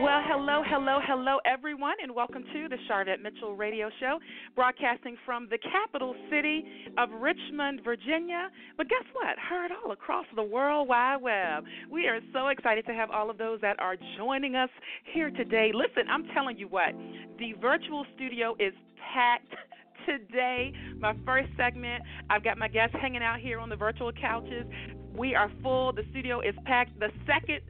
Well, hello, hello, hello, everyone, and welcome to the Sharvette Mitchell Radio Show, broadcasting from the capital city of Richmond, Virginia. But guess what? Heard all across the World Wide Web. We are so excited to have all of those that are joining us here today. Listen, I'm telling you what, the virtual studio is packed today. My first segment, I've got my guests hanging out here on the virtual couches. We are full. The studio is packed. The second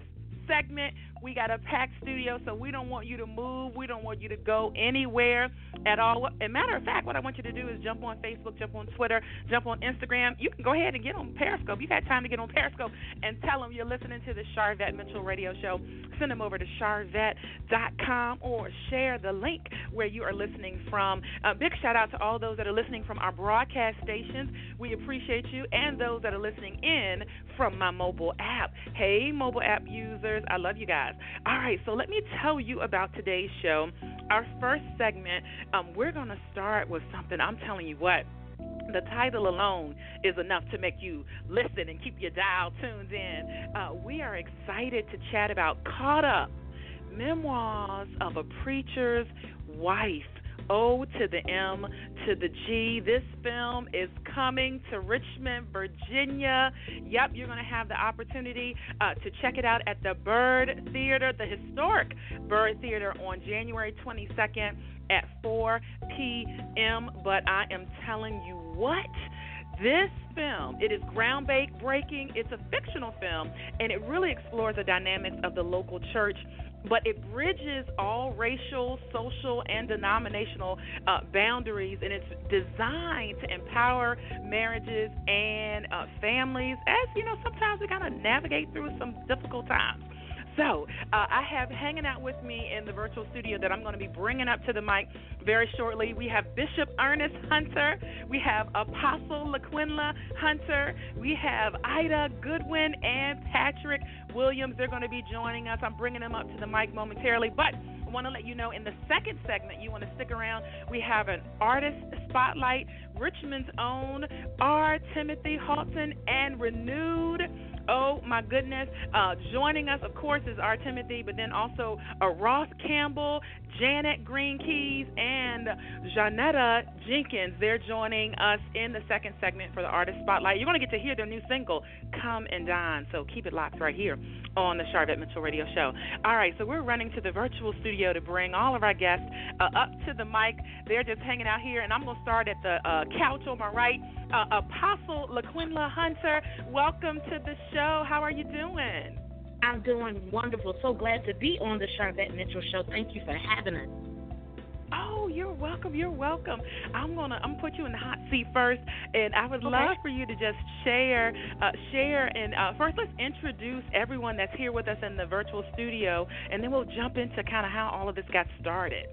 segment, we got a packed studio, so we don't want you to move. We don't want you to go anywhere at all. As matter of fact, what I want you to do is jump on Facebook, jump on Twitter, jump on Instagram. You can go ahead and get on Periscope. You got time to get on Periscope and tell them you're listening to the Sharvette Mitchell Radio Show. Send them over to sharvette.com or share the link where you are listening from. A big shout out to all those that are listening from our broadcast stations. We appreciate you and those that are listening in from my mobile app. Hey, mobile app users, I love you guys All right, so let me tell you about today's show. Our first segment, um, we're going to start with something. I'm telling you what the title alone is enough to make you listen and keep your dial tuned in. Uh, we are excited to chat about Caught Up Memoirs of a Preacher's Wife. O to the M to the G. This film is coming to Richmond, Virginia. Yep, you're going to have the opportunity uh, to check it out at the Byrd Theater, the historic Byrd Theater, on January 22nd at 4 p.m. But I am telling you what. This film, it is groundbreaking. It's a fictional film, and it really explores the dynamics of the local church but it bridges all racial, social, and denominational uh, boundaries, and it's designed to empower marriages and uh, families. As you know, sometimes we kind of navigate through some difficult times. So uh, I have hanging out with me in the virtual studio that I'm going to be bringing up to the mic very shortly. We have Bishop Ernest Hunter. We have Apostle LaQuinla Hunter. We have Ida Goodwin and Patrick Williams. They're going to be joining us. I'm bringing them up to the mic momentarily, but I want to let you know in the second segment, you want to stick around. We have an artist spotlight, Richmond's own R. Timothy Haughton, and ReNewed Oh my goodness. Uh, joining us, of course, is R. Timothy, but then also uh, Ross Campbell, Janet Green Keys, and Janetta Jenkins. They're joining us in the second segment for the Artist Spotlight. You're going to get to hear their new single, Come and Dine. So keep it locked right here on the Sharvette Mitchell Radio Show. All right, so we're running to the virtual studio to bring all of our guests uh, up to the mic. They're just hanging out here, and I'm going to start at the uh, couch on my right. Uh, Apostle LaQuinla Hunter, welcome to the show. How are you doing? I'm doing wonderful. So glad to be on the Sharvette Mitchell Show. Thank you for having us. Oh, you're welcome. You're welcome. I'm gonna I'm gonna put you in the hot seat first, and I would okay. love for you to just share, uh, share, and uh, first let's introduce everyone that's here with us in the virtual studio, and then we'll jump into kind of how all of this got started.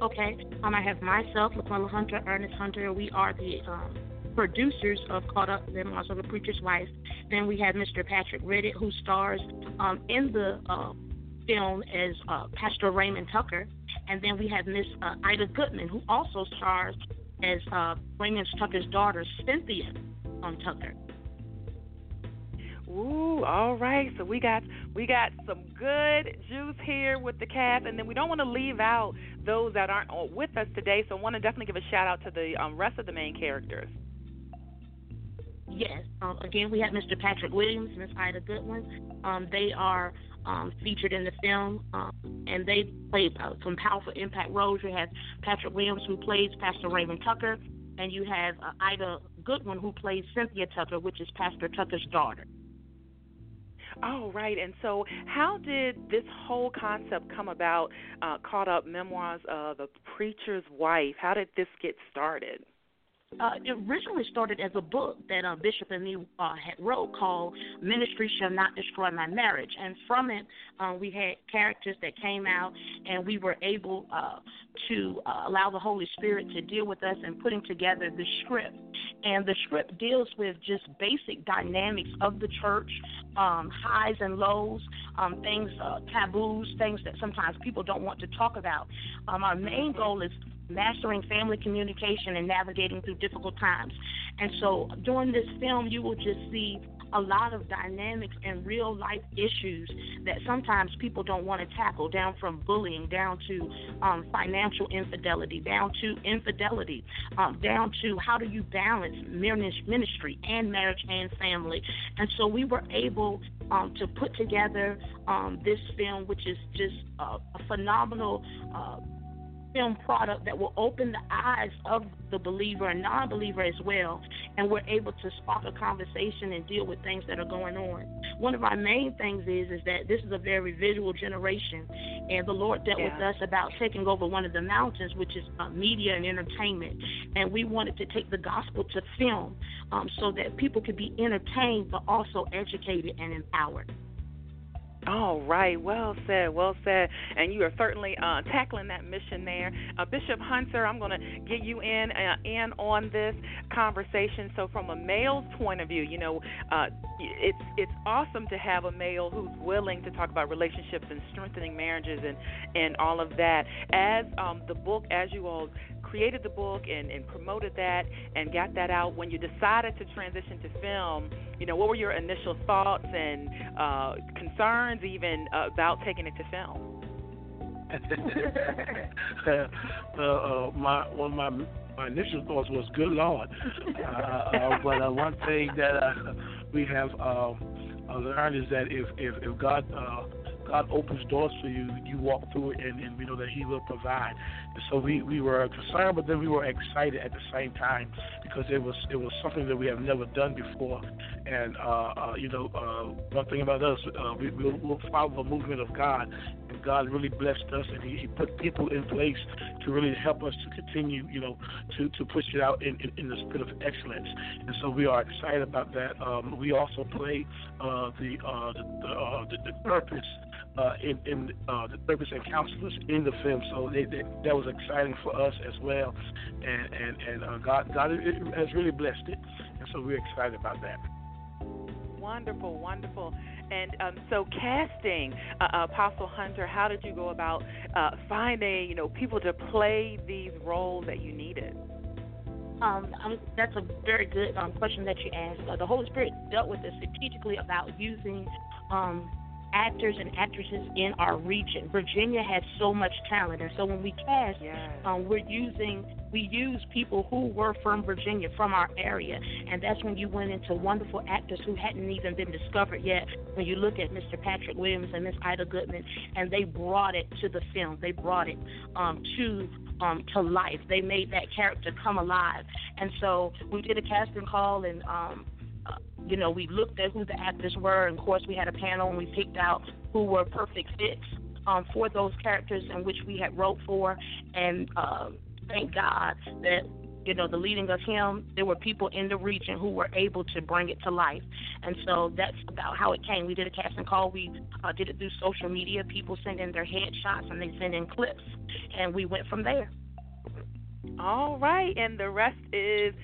Okay. Um, I have myself, LaQuinla Hunter, Ernest Hunter. We are the um, producers of Caught Up Memoirs of a Preacher's Wife. Then we have Mr. Patrick Riddick, who stars um, in the uh, film as uh, Pastor Raymond Tucker. And then we have Miss uh, Ida Goodman, who also stars as uh, Raymond Tucker's daughter, Cynthia um, Tucker. Ooh, all right. So we got we got some good juice here with the cast, and then we don't want to leave out those that aren't with us today. So I want to definitely give a shout out to the um, rest of the main characters. Yes. Um, again, we have Mr. Patrick Williams, Miss Ida Goodwin. Um, they are um, featured in the film, um, and they played uh, some powerful impact roles. You have Patrick Williams, who plays Pastor Raymond Tucker, and you have uh, Ida Goodwin, who plays Cynthia Tucker, which is Pastor Tucker's daughter. Oh, right. And so, how did this whole concept come about? Uh, caught up memoirs of a preacher's wife. How did this get started? Uh, it originally started as a book that uh, Bishop and me uh, had wrote called "Ministry Shall Not Destroy My Marriage," and from it, uh, we had characters that came out, and we were able uh, to uh, allow the Holy Spirit to deal with us in putting together the script. And the script deals with just basic dynamics of the church, um, highs and lows, um, things, uh, taboos, things that sometimes people don't want to talk about. Um, our main goal is mastering family communication and navigating through difficult times. And so during this film, you will just see a lot of dynamics and real life issues that sometimes people don't want to tackle, down from bullying, down to um, financial infidelity, down to infidelity, um, down to how do you balance ministry and marriage and family. And so we were able um, to put together um, this film, which is just a, a phenomenal. Uh, film product that will open the eyes of the believer and non believer as well. And we're able to spark a conversation and deal with things that are going on. One of our main things is is that this is a very visual generation, and the Lord dealt yeah. with us about taking over one of the mountains, which is uh, media and entertainment. And we wanted to take the gospel to film um, so that people could be entertained but also educated and empowered. All right, well said, well said, and you are certainly uh, tackling that mission there, uh, Bishop Hunter. I'm going to get you in uh, in on this conversation. So, from a male's point of view, you know, uh, it's it's awesome to have a male who's willing to talk about relationships and strengthening marriages and and all of that. As um, the book, as you all created the book and, and promoted that and got that out, when you decided to transition to film, you know, what were your initial thoughts and uh, concerns even about taking it to film? uh, uh, my one of my my initial thoughts was good Lord, uh, uh, but uh, one thing that uh, we have um, learned is that if if, if God God opens doors for you, you walk through it, and, and we know that He will provide. So we, we were concerned, but then we were excited at the same time because it was it was something that we have never done before. And uh, uh, you know, uh, one thing about us, uh, we, we'll, we'll follow the movement of God, and God really blessed us, and He, he put people in place to really help us to continue, you know, to, to push it out in, in, in the spirit of excellence. And so we are excited about that. Um, we also play uh, the, uh, the, uh, the the purpose uh, in, in uh, the therapist and counselors in the film. So they, they, that was exciting for us as well, and and and uh, God God has really blessed it, and so we're excited about that. Wonderful, wonderful. And um, so, casting uh, Apostle Hunter, how did you go about uh, finding, you know, people to play these roles that you needed? Um, um, that's a very good um, question that you asked. Uh, the Holy Spirit dealt with us strategically about using um, actors and actresses in our region. Virginia has so much talent, and so when we cast, yes. um, we're using we use people who were from Virginia, from our area, and that's when you went into wonderful actors who hadn't even been discovered yet. When you look at Mr. Patrick Williams and Miss Ida Goodman, and they brought it to the film, they brought it um, to um, to life. They made that character come alive, and so we did a casting call and. Um, you know, we looked at who the actors were, and of course, we had a panel and we picked out who were perfect fits um, for those characters in which we had wrote for. And uh, thank God that you know the leading of him, there were people in the region who were able to bring it to life. And so that's about how it came. We did a casting call. We uh, did it through social media. People send in their headshots and they send in clips, and we went from there. All right, and the rest is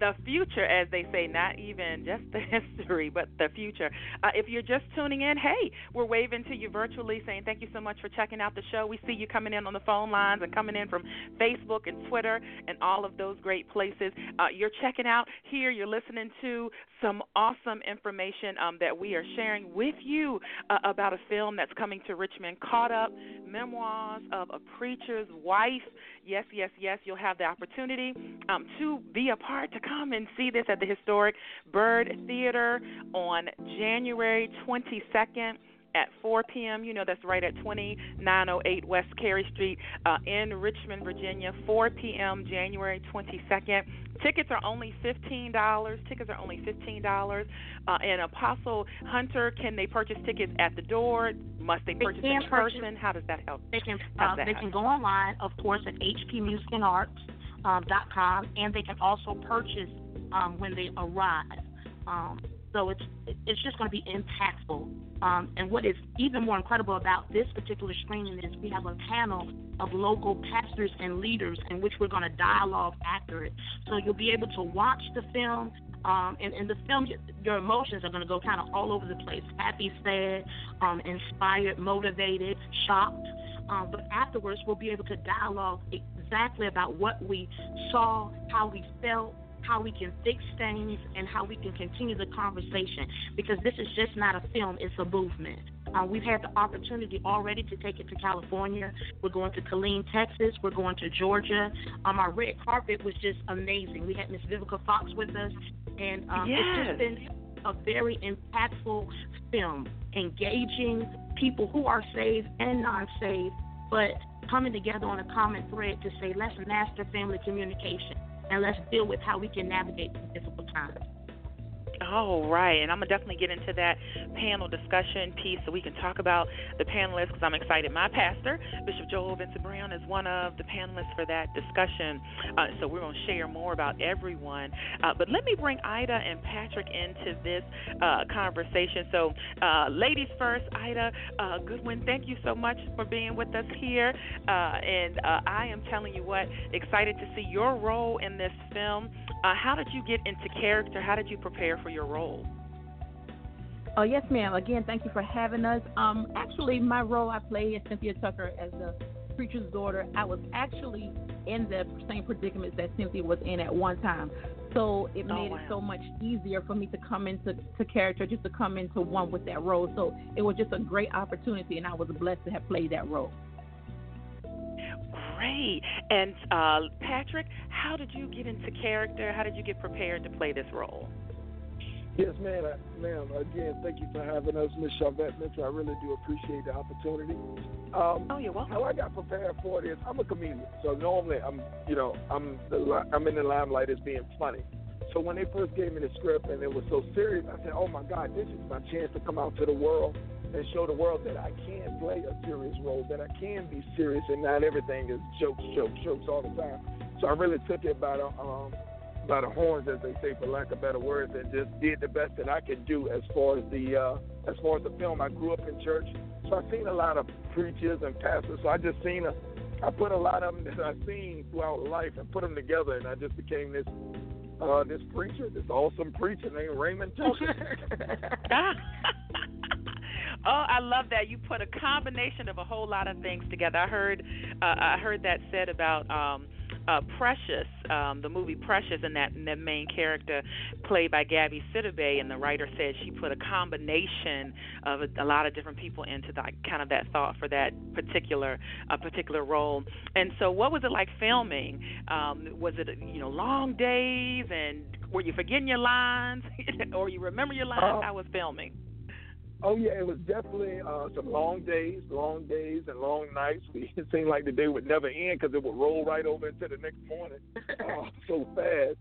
the future, as they say, not even just the history, but the future. Uh, if you're just tuning in, hey, we're waving to you virtually saying thank you so much for checking out the show. We see you coming in on the phone lines and coming in from Facebook and Twitter and all of those great places. Uh, you're checking out here, you're listening to some awesome information um, that we are sharing with you uh, about a film that's coming to Richmond, Caught Up Memoirs of a Preacher's Wife. Yes, yes, yes, you'll have the opportunity um, to be a part, to come and see this at the historic Byrd Theater on January 22nd at 4 p.m. You know, that's right at 2908 West Cary Street uh, in Richmond, Virginia. 4 p.m. January 22nd. Tickets are only fifteen dollars. Tickets are only fifteen dollars. Uh, and Apostle Hunter, can they purchase tickets at the door? Must they purchase they in person? How does that help? They can. Uh, they help? can go online, of course, at HP Music and um, and they can also purchase um, when they arrive. Um, so it's it's just going to be impactful. Um, and what is even more incredible about this particular screening is we have a panel of local pastors and leaders in which we're going to dialogue after it. So you'll be able to watch the film. Um, and in the film, your emotions are going to go kind of all over the place happy, sad, um, inspired, motivated, shocked. Um, but afterwards, we'll be able to dialogue exactly about what we saw, how we felt, how we can fix things, and how we can continue the conversation. Because this is just not a film, it's a movement. Uh, we've had the opportunity already to take it to California. We're going to Killeen, Texas. We're going to Georgia. Um, our red carpet was just amazing. We had Miss Vivica Fox with us, and um, yes. it's just been a very impactful film, engaging people who are saved and non saved, but coming together on a common thread to say, let's master family communication and let's deal with how we can navigate these difficult times. Oh, right. And I'm going to definitely get into that panel discussion piece so we can talk about the panelists because I'm excited. My pastor, Bishop Joel Vincent Brown, is one of the panelists for that discussion. Uh, so we're going to share more about everyone. Uh, but let me bring Ida and Patrick into this uh, conversation. So, uh, ladies first, Ida uh, Goodwin, thank you so much for being with us here. Uh, and I am telling you what, excited to see your role in this film. How did you get into character? How did you prepare for your role? Oh yes, ma'am. Again, thank you for having us. Um, actually, my role I play as Cynthia Tucker as the preacher's daughter. I was actually in the same predicament that Cynthia was in at one time, so it oh, made wow. it so much easier for me to come into to character, just to come into one with that role. So it was just a great opportunity, and I was blessed to have played that role. And uh, Patrick, how did you get into character? How did you get prepared to play this role? Yes, ma'am. Ma'am, again, thank you for having us, Ms. Sharvette Mitchell. I really do appreciate the opportunity. Um, oh, you're welcome. How I got prepared for this, I'm a comedian, so normally I'm, you know, I'm the I'm in the limelight as being funny. So when they first gave me the script and it was so serious, I said, "Oh my God, this is my chance to come out to the world and show the world that I can play a serious role, that I can be serious, and not everything is jokes, jokes, jokes all the time." So I really took it by the um, by the horns, as they say, for lack of better words, and just did the best that I could do as far as the uh, as far as the film. I grew up in church, so I've seen a lot of preachers and pastors. So I just seen a, I put a lot of them that I've seen throughout life and put them together, and I just became this uh, this preacher, this awesome preacher named Raymond Tucker. oh, I love that you put a combination of a whole lot of things together. I heard uh, I heard that said about. Um, uh, Precious, um, the movie Precious, and that, and that main character played by Gabby Sidibe, and the writer said she put a combination of a, a lot of different people into that kind of that thought for that particular uh, particular role. And so, what was it like filming? Um, was it you know long days, and were you forgetting your lines, or you remember your lines? Uh, How was filming? Oh yeah, it was definitely uh, some long days, long days and long nights. We, it seemed like the day would never end because it would roll right over into the next morning uh, so fast.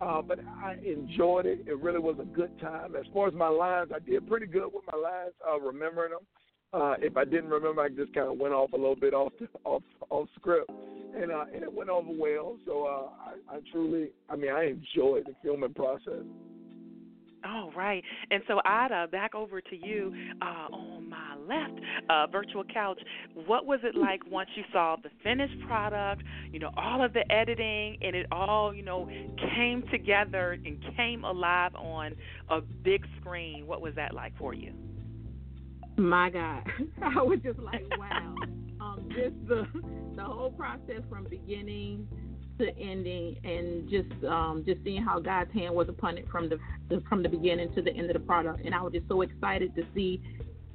Uh, but I enjoyed it. It really was a good time. As far as my lines, I did pretty good with my lines, uh, remembering them. Uh, if I didn't remember, I just kind of went off a little bit off the, off off script, and uh, and it went over well. So uh, I, I truly, I mean, I enjoyed the filming process. All right. And so, Ada, back over to you uh, on my left, uh, virtual couch. What was it like once you saw the finished product, you know, all of the editing, and it all, you know, came together and came alive on a big screen? What was that like for you? My God. I was just like, wow. um, just the, the whole process from beginning to ending and just um, just seeing how God's hand was upon it from the, the from the beginning to the end of the product. And I was just so excited to see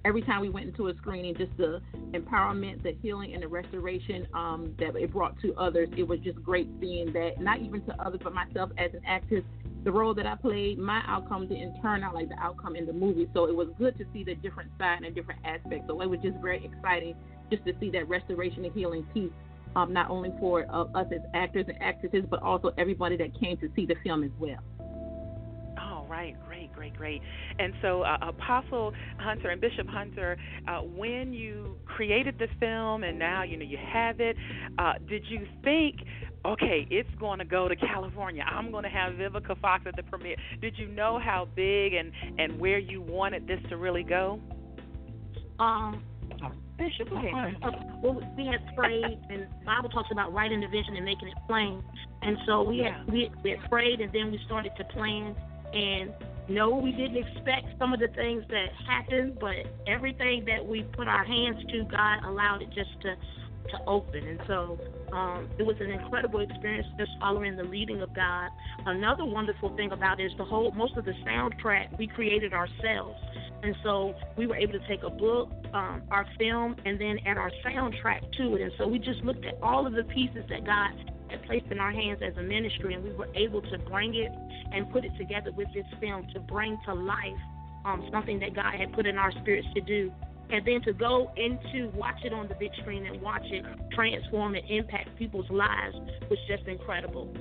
every time we went into a screening, just the empowerment, the healing, and the restoration um, that it brought to others. It was just great seeing that, not even to others, but myself as an actress. The role that I played, my outcome didn't turn out like the outcome in the movie. So it was good to see the different side and different aspects. So it was just very exciting just to see that restoration and healing piece um, not only for uh, us as actors and actresses, but also everybody that came to see the film as well. All right, great, great, great. And so, uh, Apostle Hunter and Bishop Hunter, uh, when you created the film and now you know you have it, uh, did you think, okay, it's going to go to California? I'm going to have Vivica Fox at the premiere. Did you know how big and and where you wanted this to really go? Um, Bishop, go ahead. Uh, well, we had prayed, and Bible talks about writing the vision and making it plain. And so we yeah. had we, we had prayed, and then we started to plan. And no, we didn't expect some of the things that happened, but everything that we put our hands to, God allowed it just to to open. And so um, it was an incredible experience just following the leading of God. Another wonderful thing about it is the whole most of the soundtrack we created ourselves. And so we were able to take a book, um, our film, and then add our soundtrack to it. And so we just looked at all of the pieces that God had placed in our hands as a ministry, and we were able to bring it and put it together with this film to bring to life um, something that God had put in our spirits to do. And then to go into watch it on the big screen and watch it transform and impact people's lives was just incredible.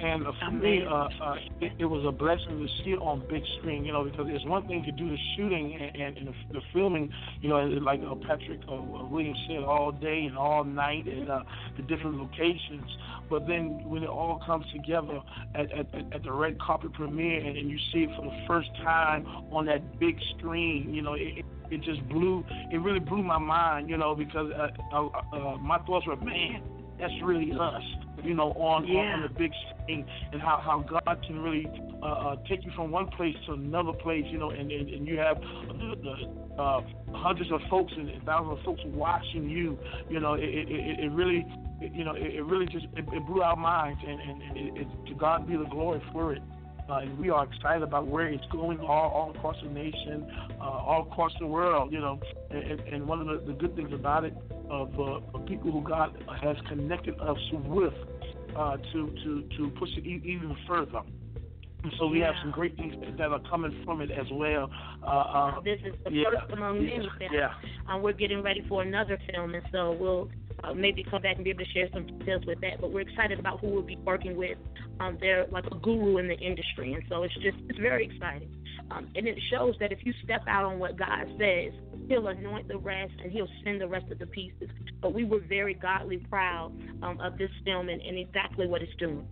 And uh, for me, uh, uh, it, it was a blessing to see it on big screen, you know, because it's one thing to do the shooting and, and, and the, the filming, you know, like uh, Patrick uh, Williams said, all day and all night at uh, the different locations. But then when it all comes together at, at, at the red carpet premiere and, and you see it for the first time on that big screen, you know, it, it just blew, it really blew my mind, you know, because uh, uh, uh, my thoughts were, man, that's really us, you know, on Yeah. on, on the big screen, and how how God can really uh, uh, take you from one place to another place, you know, and and, and you have the, uh, hundreds of folks and thousands of folks watching you, you know, it it, it it really. It, you know, it, it really just it, it blew our minds, and and it, it, to God be the glory for it. Uh, and we are excited about where it's going all, all across the nation, uh, all across the world, you know. And, and one of the, the good things about it, of, uh, people who God has connected us with, uh, to to to push it even further. And so we have some great things that are coming from it as well. Uh, uh, This is the yeah, first among many films. yeah. Um, we're getting ready for another film, and so we'll uh, maybe come back and be able to share some details with that. But we're excited about who we'll be working with. Um, they're like a guru in the industry, and so it's just it's very exciting. Um, and it shows that if you step out on what God says, He'll anoint the rest and He'll send the rest of the pieces. But we were very godly proud um, of this film and, and exactly what it's doing.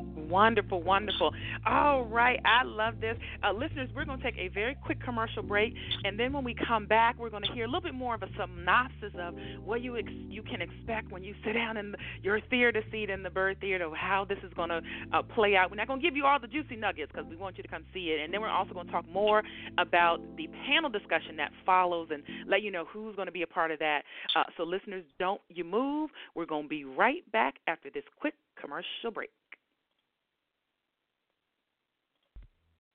Wonderful, wonderful. All right, I love this. Uh, listeners, we're going to take a very quick commercial break, and then when we come back, we're going to hear a little bit more of a synopsis of what you ex- you can expect when you sit down in your theater seat in the Byrd Theater, how this is going to uh, play out. We're not going to give you all the juicy nuggets because we want you to come see it, and then we're also going to talk more about the panel discussion that follows and let you know who's going to be a part of that. Uh, so, listeners, don't you move. We're going to be right back after this quick commercial break.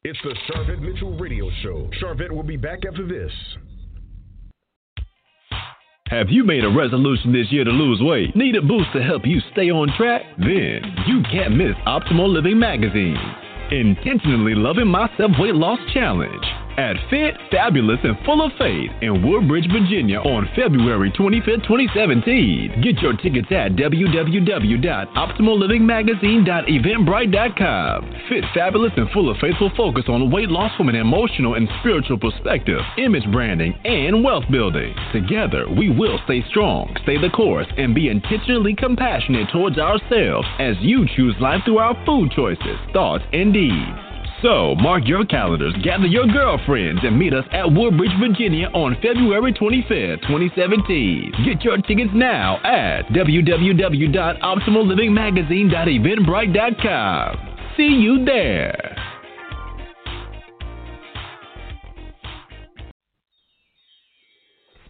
It's the Sharvette Mitchell Radio Show. Sharvette will be back after this. Have you made a resolution this year to lose weight? Need a boost to help you stay on track? Then you can't miss Optimal Living Magazine. Intentionally Loving Myself Weight Loss Challenge at Fit, Fabulous, and Full of Faith in Woodbridge, Virginia on February 25th, 2017. Get your tickets at www.optimallivingmagazine.eventbrite.com. Fit, Fabulous, and Full of Faith will focus on weight loss from an emotional and spiritual perspective, image branding, and wealth building. Together, we will stay strong, stay the course, and be intentionally compassionate towards ourselves as you choose life through our food choices, thoughts, and deeds. So, mark your calendars, gather your girlfriends, and meet us at Woodbridge, Virginia on February 25th, 2017. Get your tickets now at www.optimallivingmagazine.eventbrite.com. See you there.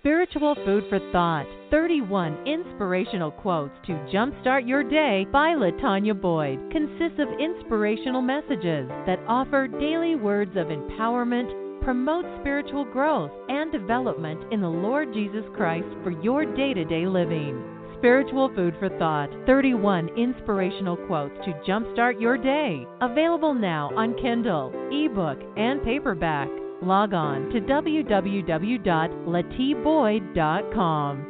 Spiritual Food for Thought 31 Inspirational Quotes to Jumpstart Your Day by Latanya Boyd consists of inspirational messages that offer daily words of empowerment, promote spiritual growth and development in the Lord Jesus Christ for your day to day living. Spiritual Food for Thought 31 Inspirational Quotes to Jumpstart Your Day. Available now on Kindle, ebook, and paperback. Log on to www.latiboyd.com.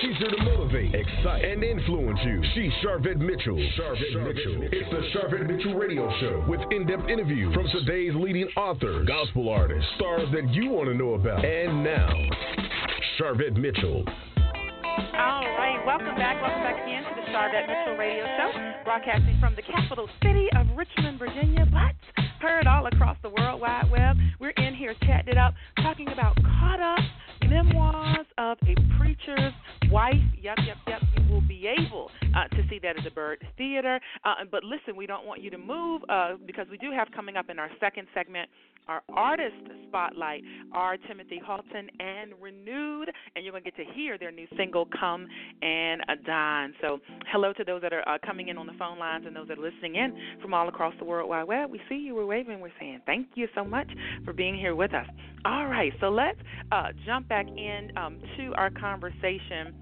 She's here to motivate, excite, and influence you. She's Sharvette Mitchell. Sharvette, Mitchell. It's the Sharvette Mitchell Radio Show with in-depth interviews from today's leading authors, gospel artists, stars that you want to know about. And now, Sharvette Mitchell. All right, welcome back. Welcome back again to the Sharvette Mitchell Radio Show, broadcasting from the capital city of Richmond, Virginia, but heard all across the World Wide Web. We're in here chatting it up, talking about Caught Up Memoirs of a Preacher's Wife. Yep, yep, yep. You will be able uh, to see that at the Byrd Theater. Uh, but listen, we don't want you to move uh, because we do have coming up in our second segment our artist spotlight R. Timothy Haughton and ReNewed, and you're going to get to hear their new single, Come and Dine. So, hello to those that are uh, coming in on the phone lines and those that are listening in from all across the World Web. We see you, we're waving, we're saying thank you so much for being here with us. All right, so let's uh, jump back in um, to our conversation.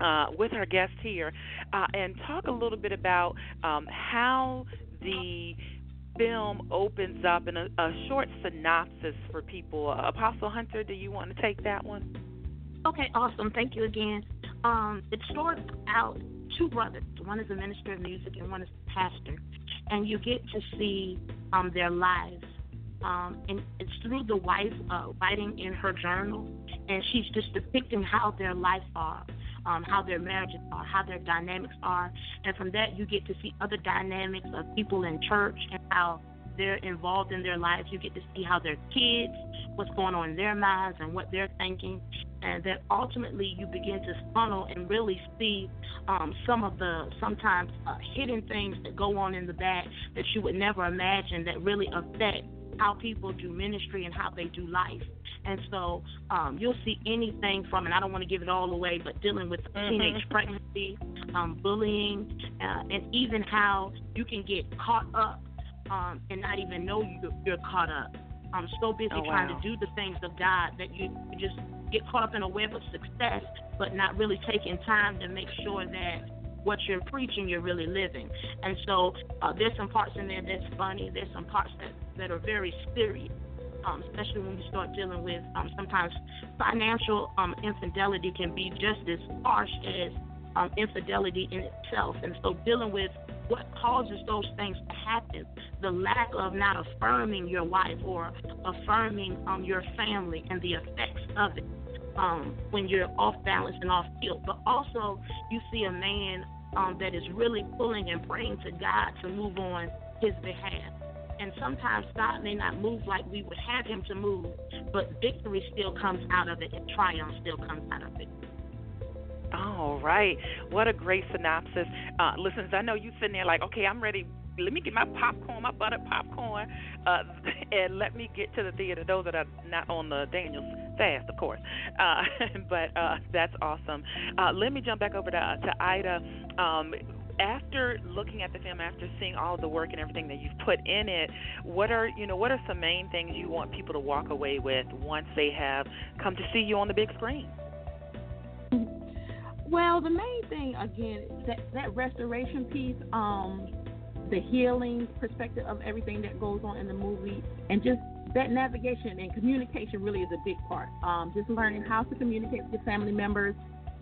Uh, with our guest here, uh, and talk a little bit about um, how the film opens up in a, a short synopsis for people. Apostle Hunter, do you want to take that one? Okay, awesome. Thank you again. Um, it starts out two brothers. One is a minister of music and one is a pastor, and you get to see um, their lives. Um, and it's through the wife uh, writing in her journal, and she's just depicting how their lives are um, how their marriages are, how their dynamics are. And from that, you get to see other dynamics of people in church and how they're involved in their lives. You get to see how their kids, what's going on in their minds, and what they're thinking. And then ultimately, you begin to funnel and really see um, some of the sometimes uh, hidden things that go on in the back that you would never imagine that really affect how people do ministry and how they do life. And so um, you'll see anything from, and I don't want to give it all away, but dealing with mm-hmm. teenage pregnancy, um, bullying, uh, and even how you can get caught up um, and not even know you're, you're caught up. I'm so busy oh, wow. trying to do the things of God that you, you just get caught up in a web of success, but not really taking time to make sure that what you're preaching, you're really living. And so uh, there's some parts in there that's funny. There's some parts that, that are very serious um, especially when you start dealing with um, sometimes financial um, infidelity can be just as harsh as um, infidelity in itself. And so dealing with what causes those things to happen, the lack of not affirming your wife or affirming um, your family and the effects of it um, when you're off balance and off field. But also, you see a man um, that is really pulling and praying to God to move on his behalf. And sometimes God may not move like we would have him to move, but victory still comes out of it and triumph still comes out of it. All right. What a great synopsis. Uh, listeners, I know you sitting there like, okay, I'm ready. Let me get my popcorn, my buttered popcorn, uh, and let me get to the theater. Those that are not on the Daniels fast, of course. Uh, but uh, that's awesome. Uh, let me jump back over to, to Ida. Um, after looking at the film, after seeing all the work and everything that you've put in it, what are you know what are some main things you want people to walk away with once they have come to see you on the big screen? Well, the main thing again that that restoration piece, um, the healing perspective of everything that goes on in the movie, and just that navigation and communication really is a big part. Um, just learning how to communicate with your family members,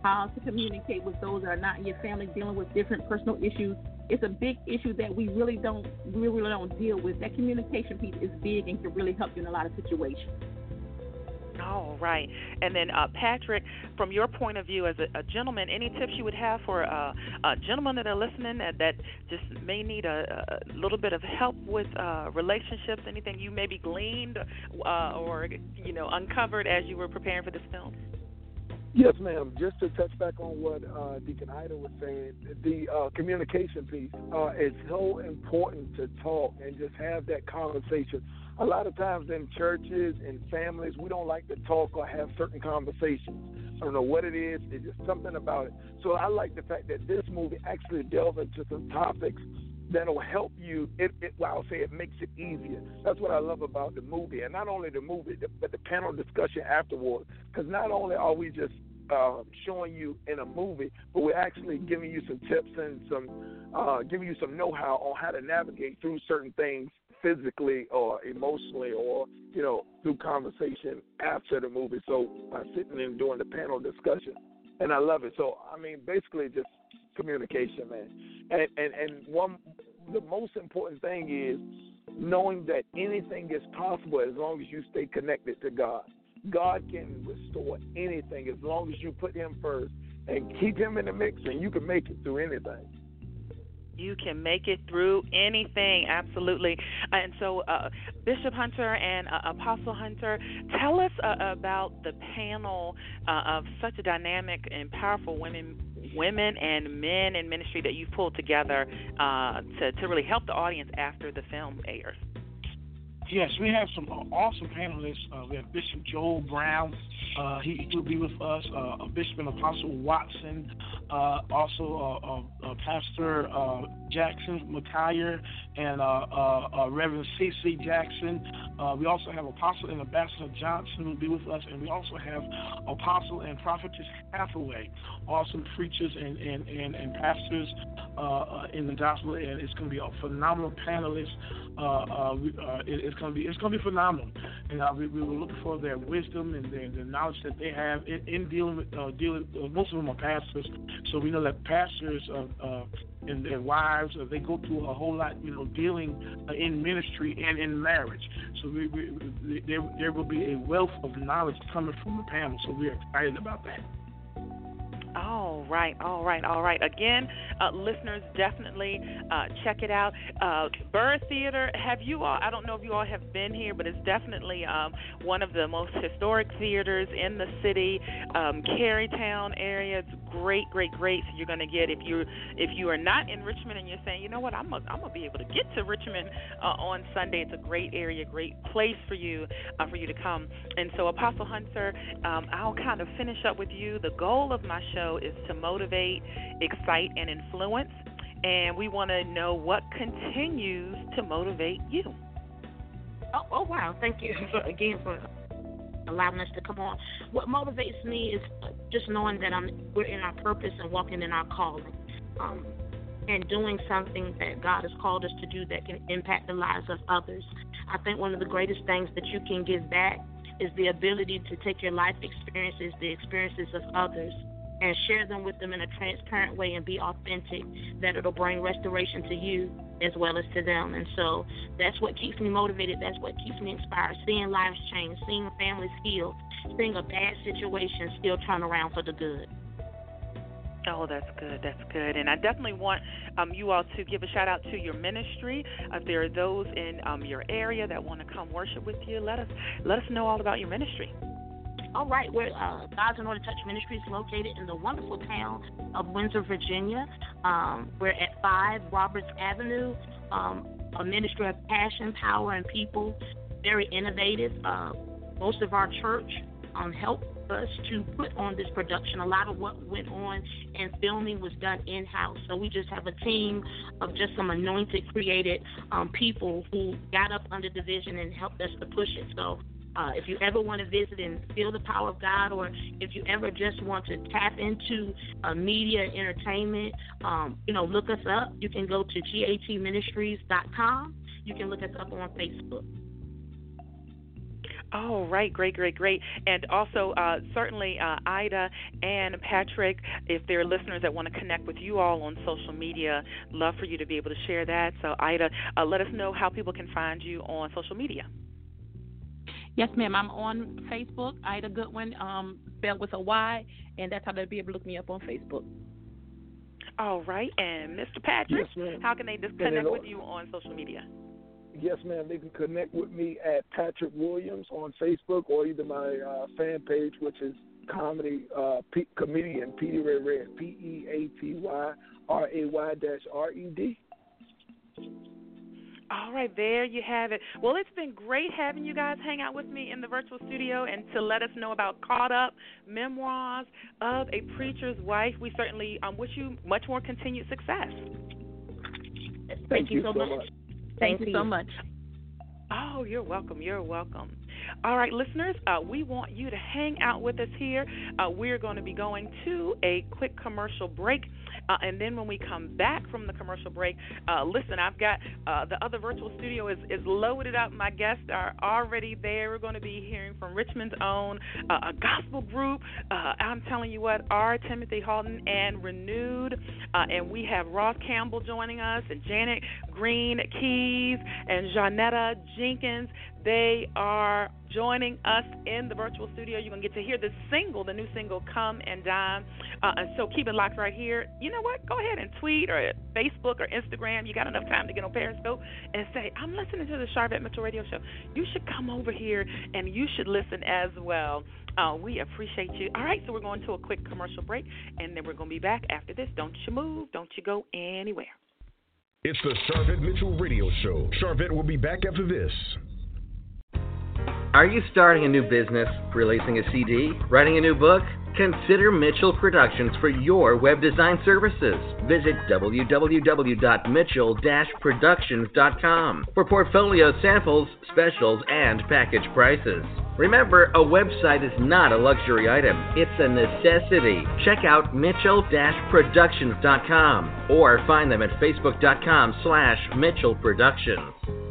how to communicate with those that are not in your family dealing with different personal issues. It's a big issue that we really don't we really don't deal with. That communication piece is big and can really help you in a lot of situations. All right. And then, uh, Patrick, from your point of view as a, a gentleman, any tips you would have for uh, uh, gentlemen that are listening that, that just may need a, a little bit of help with uh, relationships? Anything you maybe gleaned uh, or you know uncovered as you were preparing for this film? Yes, ma'am. Just to touch back on what uh, Deacon Ida was saying, the uh, communication piece uh, is so important to talk and just have that conversation. A lot of times in churches and families, we don't like to talk or have certain conversations. I don't know what it is. It's just something about it. So I like the fact that this movie actually delves into some topics that'll help you. It, it, well, I'll say it makes it easier. That's what I love about the movie, and not only the movie, but the panel discussion afterwards. Because not only are we just uh, showing you in a movie, but we're actually giving you some tips and some uh, giving you some know-how on how to navigate through certain things physically or emotionally or you know through conversation after the movie. So by sitting and doing the panel discussion, and I love it. So I mean, basically, just communication, man. And and and one, the most important thing is knowing that anything is possible as long as you stay connected to God. God can restore anything as long as you put Him first and keep Him in the mix, and you can make it through anything. You can make it through anything, absolutely. And so, uh, Bishop Hunter and uh, Apostle Hunter, tell us uh, about the panel uh, of such a dynamic and powerful women, women and men in ministry that you've pulled together uh, to to really help the audience after the film airs. Yes, we have some awesome panelists. Uh, we have Bishop Joel Brown. Uh, he will be with us. Uh, Bishop and Apostle Watson. Uh, also, uh, uh, uh Pastor uh, Jackson McIver and uh, Reverend C.C. Jackson. we also have Apostle and Ambassador Johnson will be with us, and we also have Apostle and Prophetess Hathaway, awesome preachers and and and, and pastors in the gospel. And it's going to be a phenomenal panelist. It, it's going to be it's going to be phenomenal, and we, we were looking for their wisdom and their, their knowledge that they have in, in dealing with uh, dealing. Uh, most of them are pastors, so we know that pastors uh, uh, and their wives uh, they go through a whole lot, you know, dealing uh, in ministry and in marriage. So we, we, there there will be a wealth of knowledge coming from the panel. So we're excited about that. All right, all right, all right. Again, uh, listeners, definitely uh, check it out. Uh, Byrd Theater, have you all, I don't know if you all have been here, but it's definitely um, one of the most historic theaters in the city, um, Carytown area. It's great, great, great. So you're going to get, if you if you are not in Richmond and you're saying, you know what, I'm going to be able to get to Richmond uh, on Sunday, it's a great area, great place for you, uh, for you to come. And so, Apostle Hunter, um, I'll kind of finish up with you. The goal of my show show is to motivate, excite, and influence. And we want to know what continues to motivate you. Oh, oh wow. Thank you for, again for allowing us to come on. What motivates me is just knowing that I'm we're in our purpose and walking in our calling. Um, and doing something that God has called us to do that can impact the lives of others. I think one of the greatest things that you can give back is the ability to take your life experiences, the experiences of others, and share them with them in a transparent way and be authentic, that it'll bring restoration to you as well as to them. And so that's what keeps me motivated. That's what keeps me inspired. Seeing lives change, seeing families heal, seeing a bad situation still turn around for the good. Oh, that's good. That's good. And I definitely want um, you all to give a shout out to your ministry. If there are those in um, your area that want to come worship with you, let us let us know all about your ministry. All right, we're uh, God's Anointed Touch Ministries located in the wonderful town of Windsor, Virginia. Um, we're at 5 Roberts Avenue, um, a ministry of passion, power, and people. Very innovative. Uh, most of our church um, helped us to put on this production. A lot of what went on and filming was done in house. So we just have a team of just some anointed, created um, people who got up under the vision and helped us to push it. So uh, if you ever want to visit and feel the power of God, or if you ever just want to tap into uh, media entertainment, um, you know, look us up. You can go to gatministries.com. You can look us up on Facebook. Oh, right, great, great, great. And also, uh, certainly, uh, Ida and Patrick, if there are listeners that want to connect with you all on social media, love for you to be able to share that. So, Ida, uh, let us know how people can find you on social media. Yes, ma'am. I'm on Facebook, Ida Goodwin, um, spelled with a Y, and that's how they'll be able to look me up on Facebook. All right. And Mr. Patrick, yes, how can they just connect with you on social media? Yes, ma'am. They can connect with me at Patrick Williams on Facebook or either my uh, fan page, which is comedy uh, P- comedian Petey Ray Red, P E A T Y R A Y dash R E D. All right, there you have it. Well, it's been great having you guys hang out with me in the virtual studio and to let us know about Caught Up Memoirs of a Preacher's Wife. We certainly um, wish you much more continued success. Thank, Thank you, so much. much. Thank, Thank you so much. Oh, you're welcome. You're welcome. All right, listeners, uh, we want you to hang out with us here. Uh, we're going to be going to a quick commercial break. Uh, and then when we come back from the commercial break, uh, listen, I've got uh, the other virtual studio is, is loaded up. My guests are already there. We're going to be hearing from Richmond's own, uh, a gospel group. Uh, I'm telling you what, R. Timothy Haughton and ReNewed. Uh, and we have Ross Campbell joining us, and Janet Green Keys, and Janetta Jenkins. They are joining us in the virtual studio. You're going to get to hear the single, the new single, Come and Dine. Uh, so keep it locked right here. You know what? Go ahead and tweet or Facebook or Instagram. You got enough time to get on Periscope and say, I'm listening to the Sharvette Mitchell Radio Show. You should come over here and you should listen as well. Uh, we appreciate you. All right, so we're going to a quick commercial break, and then we're going to be back after this. Don't you move. Don't you go anywhere. It's the Sharvette Mitchell Radio Show. Sharvette will be back after this. Are you starting a new business, releasing a CD, writing a new book? Consider Mitchell Productions for your web design services. Visit www.mitchell-productions.com for portfolio samples, specials, and package prices. Remember, a website is not a luxury item, it's a necessity. Check out mitchell-productions.com or find them at facebook.com slash mitchellproductions.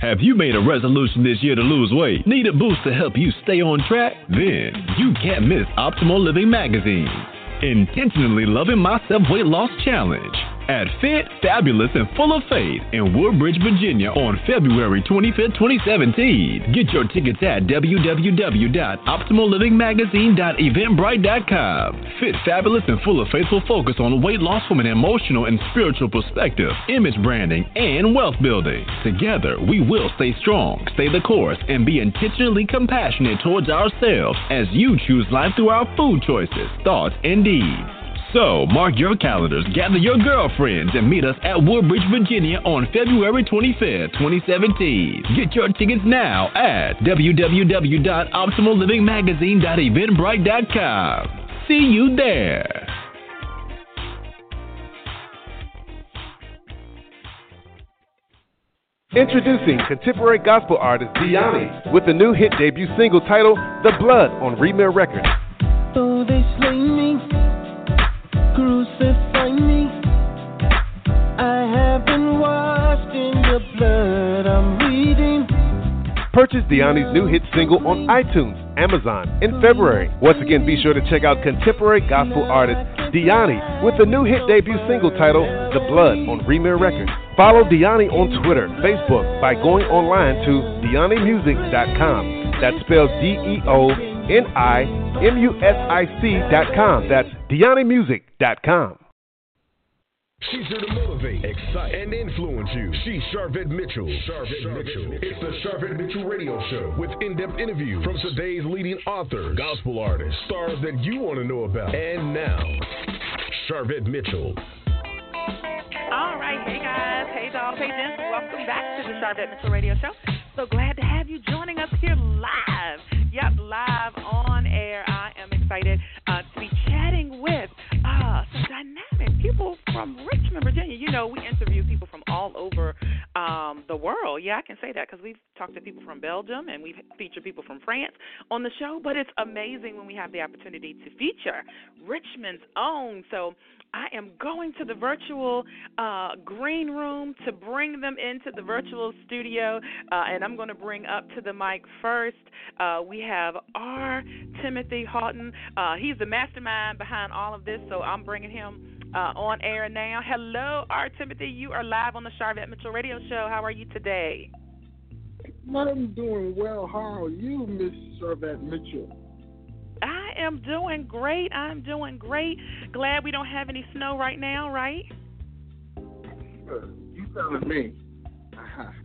Have you made a resolution this year to lose weight? Need a boost to help you stay on track? Then you can't miss Optimal Living Magazine. Intentionally Loving Myself Weight Loss Challenge at Fit, Fabulous, and Full of Faith in Woodbridge, Virginia on February 25th, 2017. Get your tickets at www.optimallivingmagazine.eventbrite.com. Fit, Fabulous, and Full of Faith will focus on weight loss from an emotional and spiritual perspective, image branding, and wealth building. Together, we will stay strong, stay the course, and be intentionally compassionate towards ourselves as you choose life through our food choices, thoughts, and deeds. So, mark your calendars, gather your girlfriends, and meet us at Woodbridge, Virginia on February 25th, 2017. Get your tickets now at www.optimallivingmagazine.eventbrite.com. See you there. Introducing contemporary gospel artist Deoni with the new hit debut single titled The Blood on Remir Records. Purchase Deoni's new hit single on iTunes, Amazon in February. Once again, be sure to check out contemporary gospel artist Deoni with the new hit debut single titled The Blood on Remir Records. Follow Deoni on Twitter, Facebook by going online to DeoniMusic.com. That's spelled D E O N I M U S I C.com. That's DeoniMusic.com. She's here to motivate, excite, and influence you. She's Sharvette Mitchell. Sharvette Mitchell. It's the Sharvette Mitchell Radio Show with in-depth interviews from today's leading authors, gospel artists, stars that you want to know about. And now, Sharvette Mitchell. All right, hey guys, hey dolls, hey gents, welcome back to the Sharvette Mitchell Radio Show. So glad to have you joining us here live. Yep, live on air. I am excited uh, to be chatting with uh, some dynamic people from Richmond, Virginia. You know, we interview people from all over um, the world. Yeah, I can say that because we've talked to people from Belgium and we've featured people from France on the show. But it's amazing when we have the opportunity to feature Richmond's own. So I am going to the virtual uh, green room to bring them into the virtual studio, uh, and I'm going to bring up to the mic first. Uh, we have R. Timothy Haughton. Uh, he's the mastermind behind all of this, so I'm bringing him uh, on air now. Hello, R. Timothy. You are live on the Sharvette Mitchell Radio Show. How are you today? I'm doing well. How are you, Miss Sharvette Mitchell? I am doing great. I'm doing great. Glad we don't have any snow right now, right? You telling me?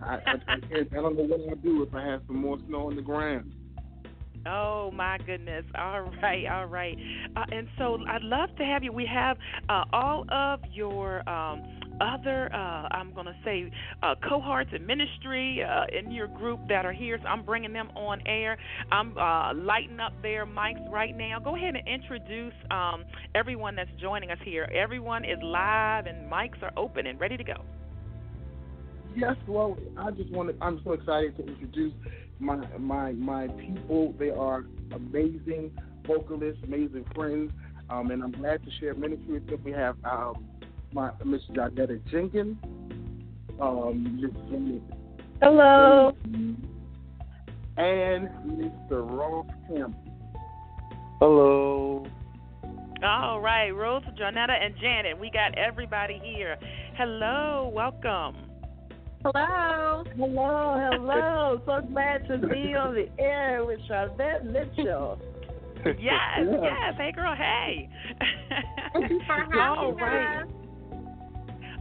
I, I, I, can't, I don't know what I'd do if I had some more snow on the ground. Oh my goodness! All right, all right. Uh, and so I'd love to have you. We have uh, all of your um, other, uh, I'm going to say, uh, cohorts in ministry uh, in your group that are here. So I'm bringing them on air. I'm uh, lighting up their mics right now. Go ahead and introduce um, everyone that's joining us here. Everyone is live and mics are open and ready to go. Yes, well, I just want to. I'm so excited to introduce my my my people. They are amazing vocalists, amazing friends. Um, and I'm glad to share ministry with them. We have um, my Miss Jardetta Jenkins, um, Miss Jenny Hello. and Mr. Ross Campbell. Hello. All right, Rose, Jonetta, and Janet. We got everybody here. Hello, welcome. Hello. Hello, hello. so glad to be on the air with Charlotte Mitchell. Yes, Yeah. yes. Hey, girl, hey. Thank you for having All us. right.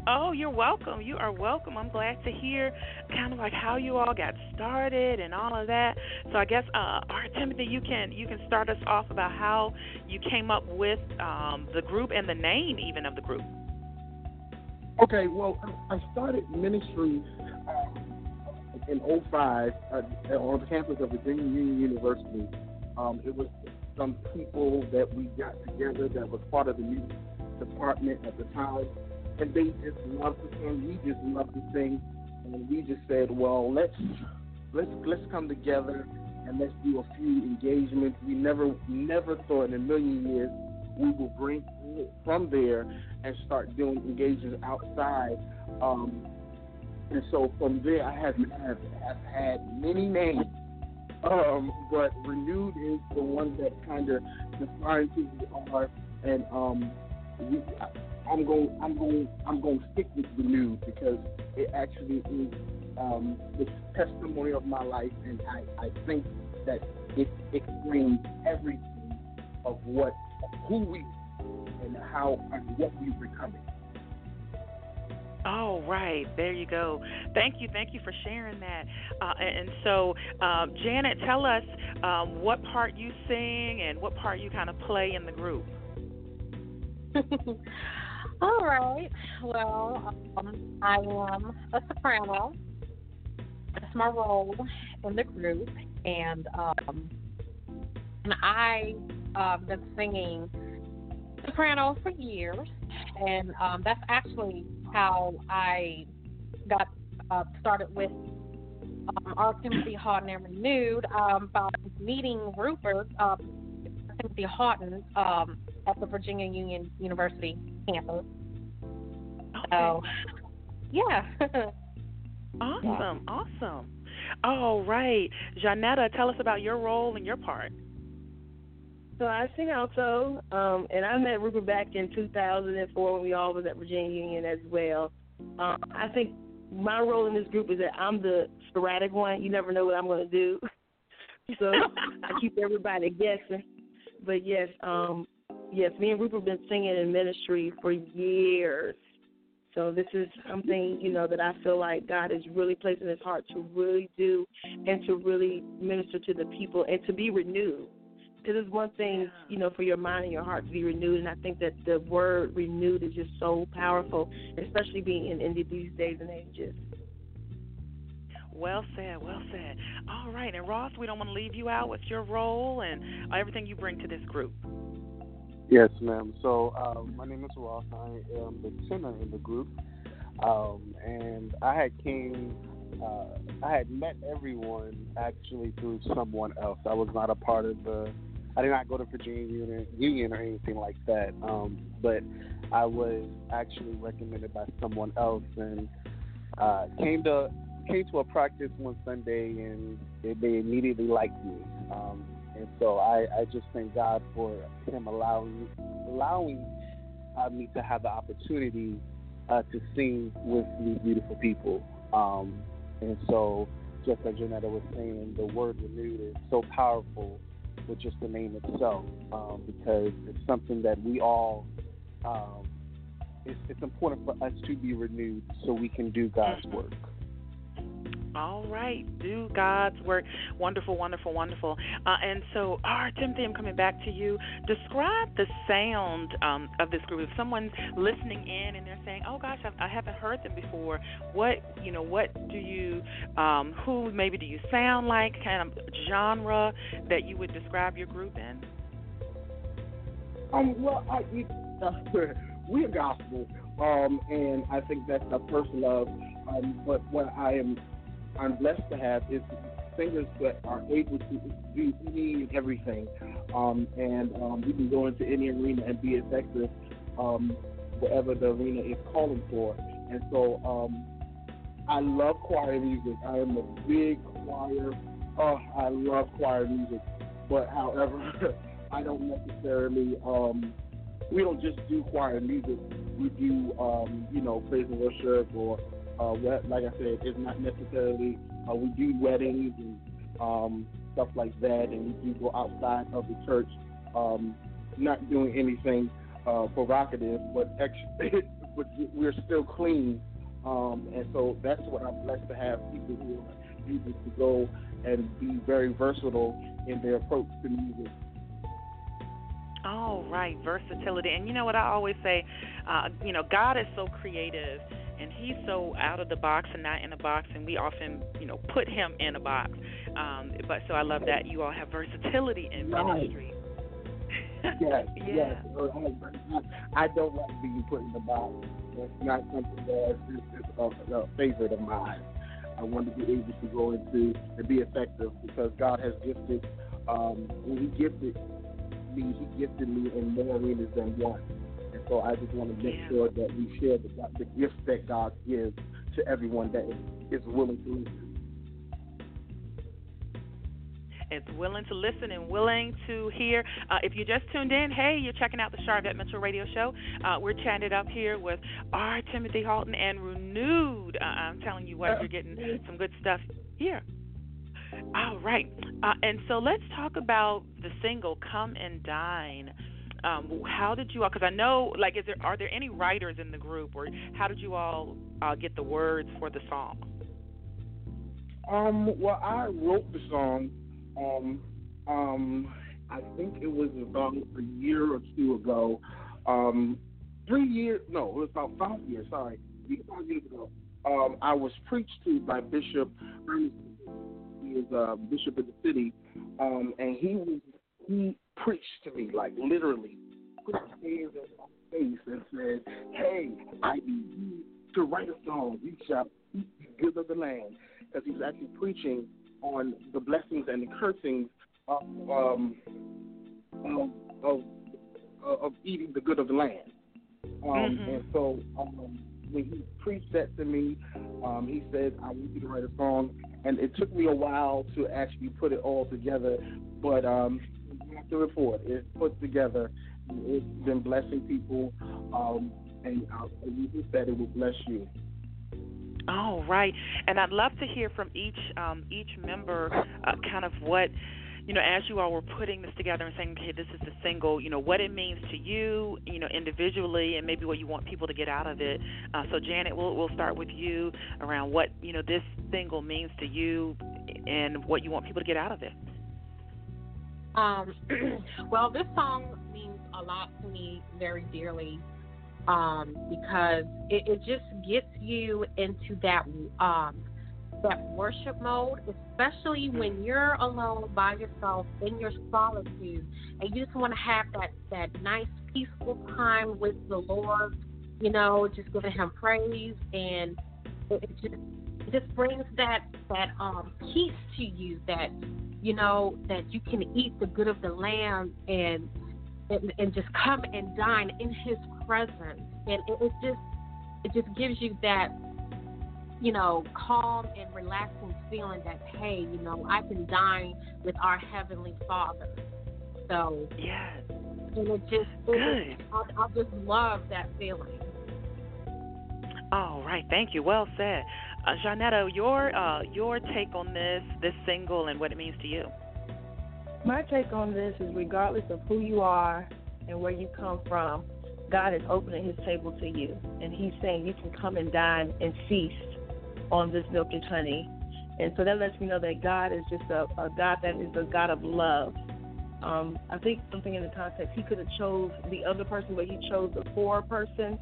Oh, you're welcome. You are welcome. I'm glad to hear kind of like how you all got started and all of that. So I guess, uh, R. Timothy, you can you can start us off about how you came up with um, the group and the name even of the group. Okay, well, I started ministry um, in 05 uh, on the campus of Virginia Union University. Um, it was some people that we got together that was part of the music department at the time, and they just loved to sing. We just loved to sing, and we just said, well, let's let's let's come together and let's do a few engagements. We never never thought in a million years we will bring from there and start doing engagements outside. Um, and so from there, I have, have, have had many names, um, but renewed is the one that kind of defines who we are. And um, we, I, I'm going, I'm going, I'm going to stick with renewed because it actually is um, the testimony of my life, and I, I think that it explains everything of what, who we, and how and what we're becoming. All right, there you go. Thank you, thank you for sharing that. Uh, and, and so, um, Janet, tell us um, what part you sing and what part you kind of play in the group. All right. Well, um, I am a soprano. That's my role in the group, and um, and I um, been singing soprano for years, and um, that's actually how I got uh, started with um, R. Timothy Haughton and ReNewed um, by meeting Rupert um, Timothy Haughton um, at the Virginia Union University campus. So, yeah. Awesome, awesome. All right, Janetta, tell us about your role and your part. So I sing alto, um, and I met Rupert back in 2004 when we all was at Virginia Union as well. Um, I think my role in this group is that I'm the sporadic one. You never know what I'm going to do, so I keep everybody guessing. But yes, um, yes, me and Rupert have been singing in ministry for years. So this is something you know that I feel like God is really placing His heart to really do, and to really minister to the people and to be renewed. Because it's one thing, you know, for your mind and your heart to be renewed, and I think that the word renewed is just so powerful, especially being in, in these days and ages. Well said, well said. All right, and Ross, we don't want to leave you out. What's your role and everything you bring to this group? Yes, ma'am. So uh, my name is Ross. I am the tenor in the group, um, and I had came. Uh, I had met everyone actually through someone else. I was not a part of the. I did not go to Virginia Union, or anything like that. Um, but I was actually recommended by someone else, and uh, came to came to a practice one Sunday, and they, they immediately liked me. Um, and so I, I just thank God for Him allowing allowing uh, me to have the opportunity uh, to sing with these beautiful people. Um, and so, just as Janetta was saying, the word renewed is so powerful with just the name itself um, because it's something that we all. Um, it's, it's important for us to be renewed so we can do God's work. All right, do God's work. Wonderful, wonderful, wonderful. Uh, and so, R. Timothy, I'm coming back to you. Describe the sound um, of this group. If someone's listening in and they're saying, "Oh gosh, I, I haven't heard them before," what you know, what do you, um, who maybe do you sound like? Kind of genre that you would describe your group in? Um, well, I, we're gospel, um, and I think that's our first love. Um, but what I am, I'm blessed to have is singers that are able to do any and everything, um, and um, we can go into any arena and be effective um, wherever the arena is calling for. And so um, I love choir music. I am a big choir. Oh, I love choir music. But however, I don't necessarily. Um, we don't just do choir music. We do, um, you know, praise and worship, or uh, like I said, it's not necessarily. Uh, we do weddings and um, stuff like that, and we do go outside of the church. Um, not doing anything uh, provocative, but actually, but we're still clean. Um, and so that's what I'm blessed to have people who are able to go and be very versatile in their approach to music. Oh, right, versatility. And you know what I always say, uh, you know, God is so creative and he's so out of the box and not in a box and we often, you know, put him in a box. Um, but so I love that you all have versatility in right. ministry. yes, yeah. yes. I don't like being put in the box. That's not something that is a, a favorite of mine. I want to be able to go into and be effective because God has gifted. Um, when He gifted me, He gifted me in more arenas than one. So I just want to make Yeah. sure that we share the, the gifts that God gives to everyone that is, is willing to listen. is willing to listen and willing to hear. Uh, if you just tuned in, hey, you're checking out the Sharvette Mitchell Radio Show. Uh, we're chatting up here with R. Timothy Haughton and ReNewed. Uh, I'm telling you what, you're getting some good stuff here. All right, uh, and so let's talk about the single "Come and Dine." Um, how did you all? Because I know, like, is there are there any writers in the group, or how did you all uh, get the words for the song? Um, well, I wrote the song. Um, um, I think it was about a year or two ago. Um, three years? No, it was about five years. Sorry, five years ago. Um, I was preached to by Bishop Ernest. He is uh, bishop of the city, um, and he was he preached to me like literally put his hands in my face and said, "Hey, I need you to write a song. You shall eat the good of the land." Because he's actually preaching on the blessings and the cursings of um, of, of of eating the good of the land. Um, Mhm. And so um, when he preached that to me, um, he said, "I want you to write a song." And it took me a while to actually put it all together, but um, you to report it's put together. It's been blessing people, um, and uh, hope that it will bless you. All right, and I'd love to hear from each um, each member, uh, kind of what you know, as you all were putting this together and saying, okay, this is the single, you know, what it means to you, you know, individually, and maybe what you want people to get out of it. Uh, so, Janet, we'll we'll start with you around what you know this single means to you, and what you want people to get out of it. Um, well, this song means a lot to me very dearly um, because it, it just gets you into that um, that worship mode, especially when you're alone by yourself in your solitude, and you just want to have that that nice peaceful time with the Lord. You know, just giving Him praise, and it, it just it just brings that that um, peace to you that you know that you can eat the good of the land and and, and just come and dine in His presence, and it, it just it just gives you that you know calm and relaxing feeling that hey, you know I can dine with our heavenly Father. So yes, and it just it, Good. I, I just love that feeling. All right, thank you. Well said, uh. Your uh, your take on this this single and what it means to you. My take on this is regardless of who you are and where you come from, God is opening his table to you. And he's saying you can come and dine and feast on this milk and honey. And so that lets me know that God is just a, a God that is a God of love. Um, I think something in the context, he could have chose the other person, but he chose the poor person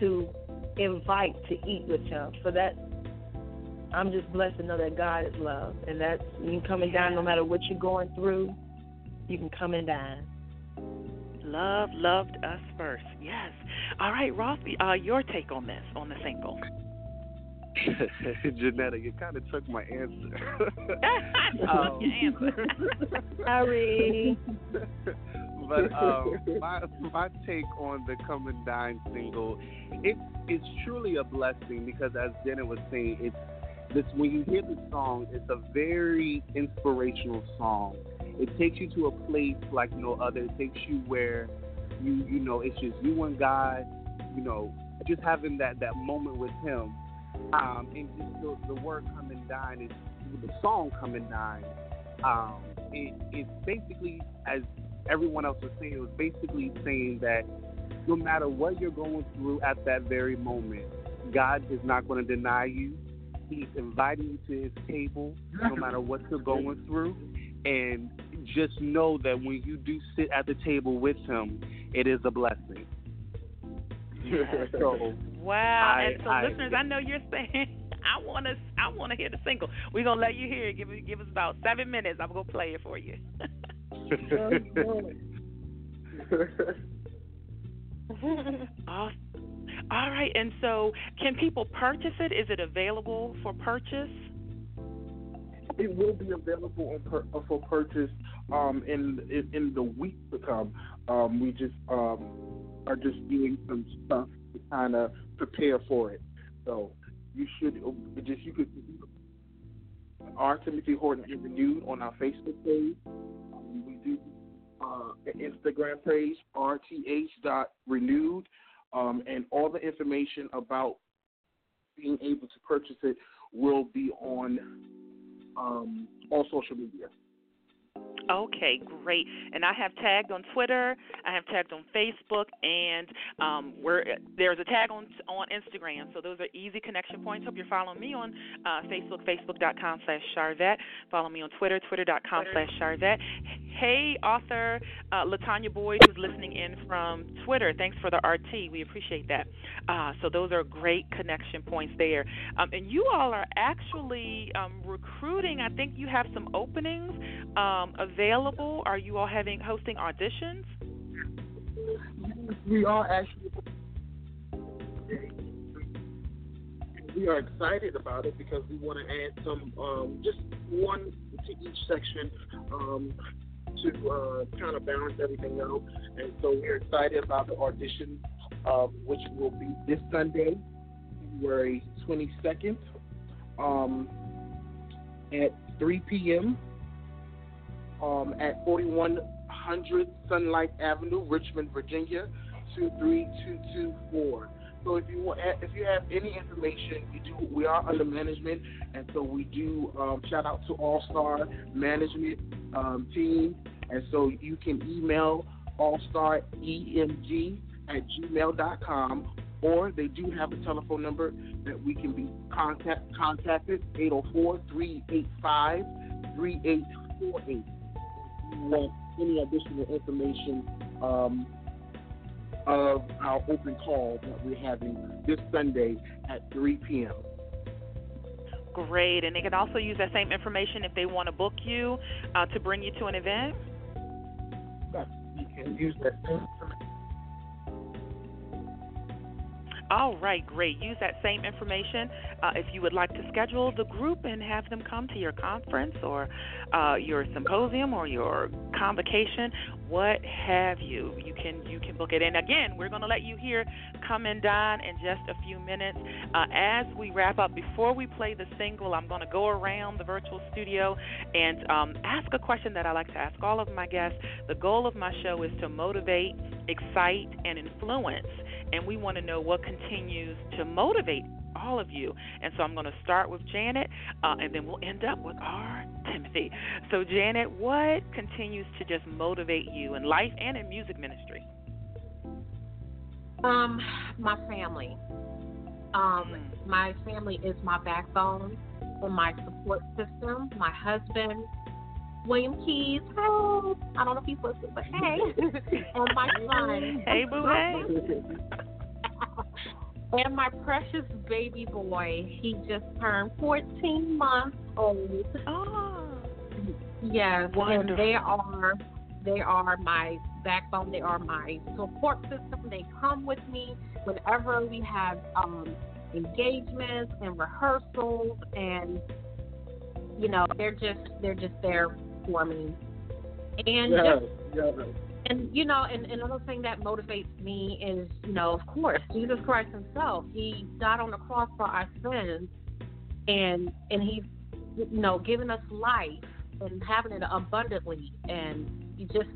to invite to eat with him. So that I'm just blessed to know that God is love, and that's you can come and dine no matter what you're going through. You can come and dine. Love loved us first. Yes. All right, Ross. Uh, your take on this on the single. Janetta, you kind of took my answer. um, your answer. Sorry. but um, my my take on the "Come and Dine" single, it's it's truly a blessing because, as Janet was saying, it's this when you hear the song, it's a very inspirational song. It takes you to a place like no other. It takes you where you you know it's just you and God. You know, just having that that moment with Him, um, and just the, the word "Come and Dine" is the song "Come and Dine." Um, it, it's basically as everyone else was saying, it was basically saying that no matter what you're going through at that very moment, God is not going to deny you. He's inviting you to his table no matter what you're going through. And just know that when you do sit at the table with him, it is a blessing. so, wow. I, and so I, listeners, I know you're saying I want to I want to hear the single. We're going to let you hear it. Give, give us about seven minutes. I'm going to play it for you. awesome. All right, and so can people purchase it? Is it available for purchase? It will be available per, uh, for purchase um, in, in, the week to come. Um, we just um, are just doing some stuff to kind of prepare for it. So you should uh, just you could R Timothy Haughton is ReNewed on our Facebook page. Um, we do uh, an Instagram page, rth.renewed, um, and all the information about being able to purchase it will be on um, all social media. Okay, great. And I have tagged on Twitter. I have tagged on Facebook, and um, we're, there's a tag on on Instagram. So those are easy connection points. Hope you're following me on uh, Facebook, facebook.com slash Sharvette. Follow me on Twitter, twitter.com slash Sharvette. Hey, author uh, Latanya Boyd, who's listening in from Twitter. Thanks for the RT. We appreciate that. Uh, so those are great connection points there. Um, and you all are actually um, recruiting. I think you have some openings um, available. Are you all having hosting auditions? We are actually. We are excited about it because we want to add some, um, just one to each section um, to uh, kind of balance everything out. And so we're excited about the audition, um, which will be this Sunday, February 22nd, um, at 3 p.m. Um, at 4100 Sunlight Avenue, Richmond, Virginia, 23224. So if you if you have any information, we do. We are under management, and so we do. Um, shout out to All Star Management um, Team, and so you can email allstaremg at gmail.com, or they do have a telephone number that we can be contact contacted 804-385-3848. Want any additional information? Um, of our open call that we're having this Sunday at 3 p.m. Great, and they can also use that same information if they want to book you uh, to bring you to an event. Yes, You can use that same All right, great. Use that same information uh, if you would like to schedule the group and have them come to your conference or uh, your symposium or your convocation, what have you. You can you can book it. And again, we're going to let you hear "Come and Dine" in just a few minutes. Uh, as we wrap up, before we play the single, I'm going to go around the virtual studio and um, ask a question that I like to ask all of my guests. The goal of my show is to motivate, excite, and influence and we want to know what continues to motivate all of you. And so I'm going to start with Janet, uh, and then we'll end up with R. Timothy. So, Janet, what continues to just motivate you in life and in music ministry? Um, my family. Um, mm. my family is my backbone and my support system. My husband, William Keys. Hey, I don't know if he's listening, but hey, and my son. Hey, boo, hey. and my precious baby boy. He just turned 14 months old. Oh. Yes, Wonderful. and they are they are my backbone. They are my support system. They come with me whenever we have um, engagements and rehearsals, and you know they're just they're just there for me. And just, yeah. and you know, and, and another thing that motivates me is, you know, of course, Jesus Christ Himself. He died on the cross for our sins, and and He's, you know, given us life and having it abundantly. And you just,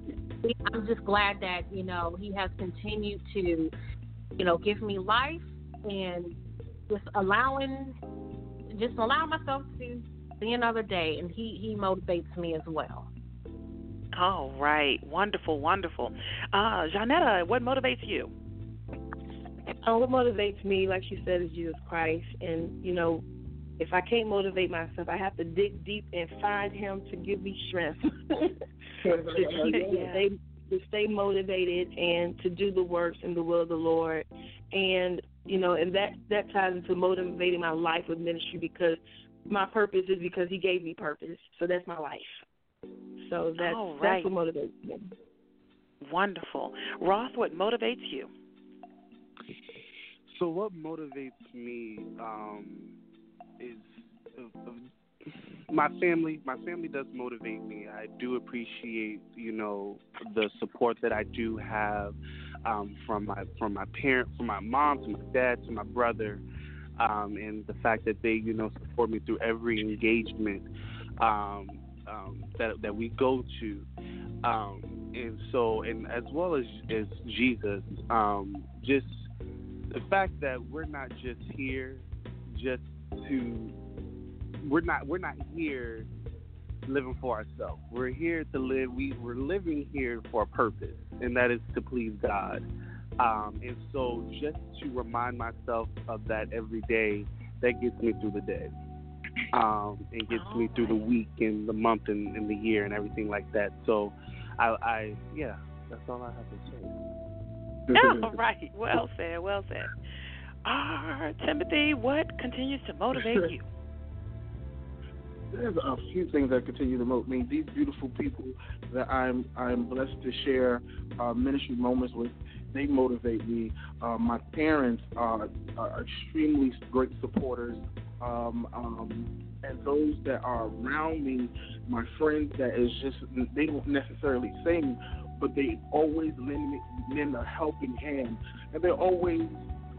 I'm just glad that you know He has continued to, you know, give me life and just allowing, just allowing myself to see another day. And He He motivates me as well. All right. Wonderful, wonderful. Uh, Janetta, what motivates you? Uh, what motivates me, like she said, is Jesus Christ. And, you know, if I can't motivate myself, I have to dig deep and find Him to give me strength to, keep, to, stay, to stay motivated and to do the works and the will of the Lord. And, you know, and that, that ties into motivating my life with ministry because my purpose is because He gave me purpose. So that's my life. So that's, All right. that's what motivates me. Wonderful. Ross, what motivates you? So what motivates me um, is uh, my family. My family does motivate me. I do appreciate, you know, the support that I do have um, from my from my parent, from my mom, to my dad, to my brother, um, and the fact that they, you know, support me through every engagement um, um, that that we go to. Um, and so, and as well as as Jesus, um, just the fact that we're not just here just to we're not we're not here living for ourselves. We're here to live we we're living here for a purpose and that is to please God. Um, and so just to remind myself of that every day, that gets me through the day. Um, and gets me through the week and the month and, and the year and everything like that. So I, I yeah, that's all I have to say. All right. Well said. Well said. Ah, Timothy, what continues to motivate you? There's a few things that continue to motivate me. These beautiful people that I'm I'm blessed to share uh, ministry moments with, they motivate me. Uh, my parents are, are extremely great supporters, um, um, and those that are around me, my friends that is just they don't necessarily sing, but they always lend lend a helping hand, and they're always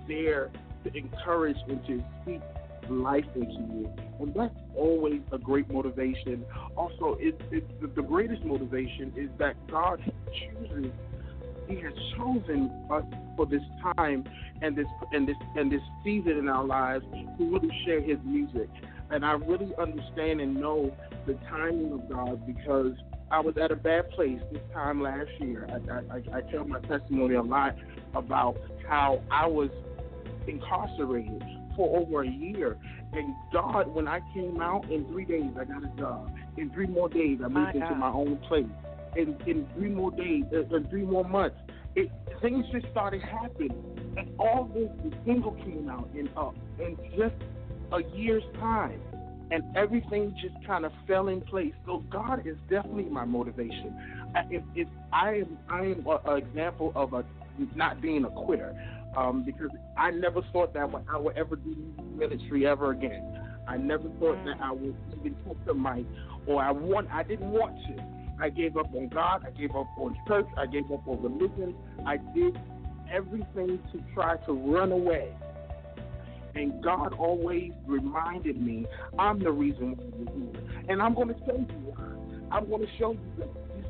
there to encourage and to speak life into you. And that's always a great motivation. Also, it's, it, the, the greatest motivation is that God chooses, He has chosen us for this time and this and this and this season in our lives to really share His music. And I really understand and know the timing of God because I was at a bad place this time last year. I, I, I tell my testimony a lot about how I was incarcerated for over a year. And God, when I came out in three days, I got a job. In three more days, I My moved into God. my own place. In in three more days, uh, in three more months, it things just started happening. And all this, the single came out in uh, in just a year's time. And everything just kind of fell in place. So God is definitely my motivation. I, if, if I am, I am an example of a not being a quitter um, because I never thought that I would ever do ministry ever again. I never thought that I would even take the mic, or I want. I didn't want to. I gave up on God. I gave up on church. I gave up on religion. I did everything to try to run away. And God always reminded me, I'm the reason why you're here. And I'm going to show you why. I'm going to show you that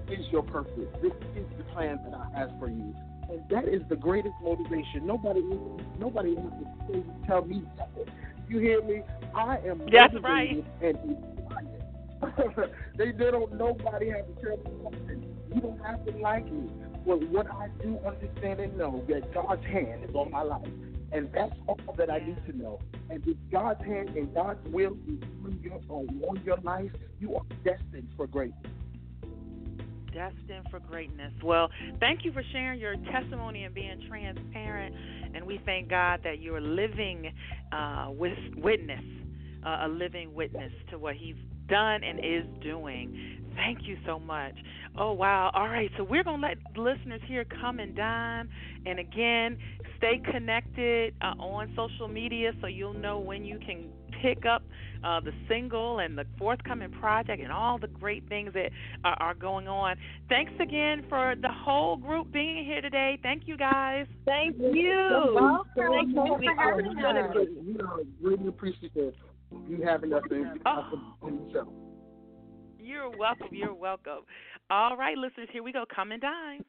this is your purpose. This is the plan that I have for you. And that is the greatest motivation. Nobody, nobody has to tell me nothing. You hear me? I am That's motivated and inspired. they, they don't. Nobody has to tell me something. You don't have to like me. But what I do understand and know that God's hand is on my life, and that's all that I need to know. And if God's hand and God's will is on your, on your life, you are destined for greatness. Destined for greatness. Well, thank you for sharing your testimony and being transparent. And we thank God that you're living uh, with witness, uh, a living witness to what He's done and is doing. Thank you so much. Oh, wow. All right. So we're going to let listeners here come and dine. And again, stay connected uh, on social media so you'll know when you can pick up uh, the single and the forthcoming project and all the great things that are, are going on. Thanks again for the whole group being here today. Thank you guys. Thank you. Thank you for having us. We are really appreciative of you having us in, Oh. on the show. You're welcome. You're welcome. All right, listeners, here we go. Come and dine.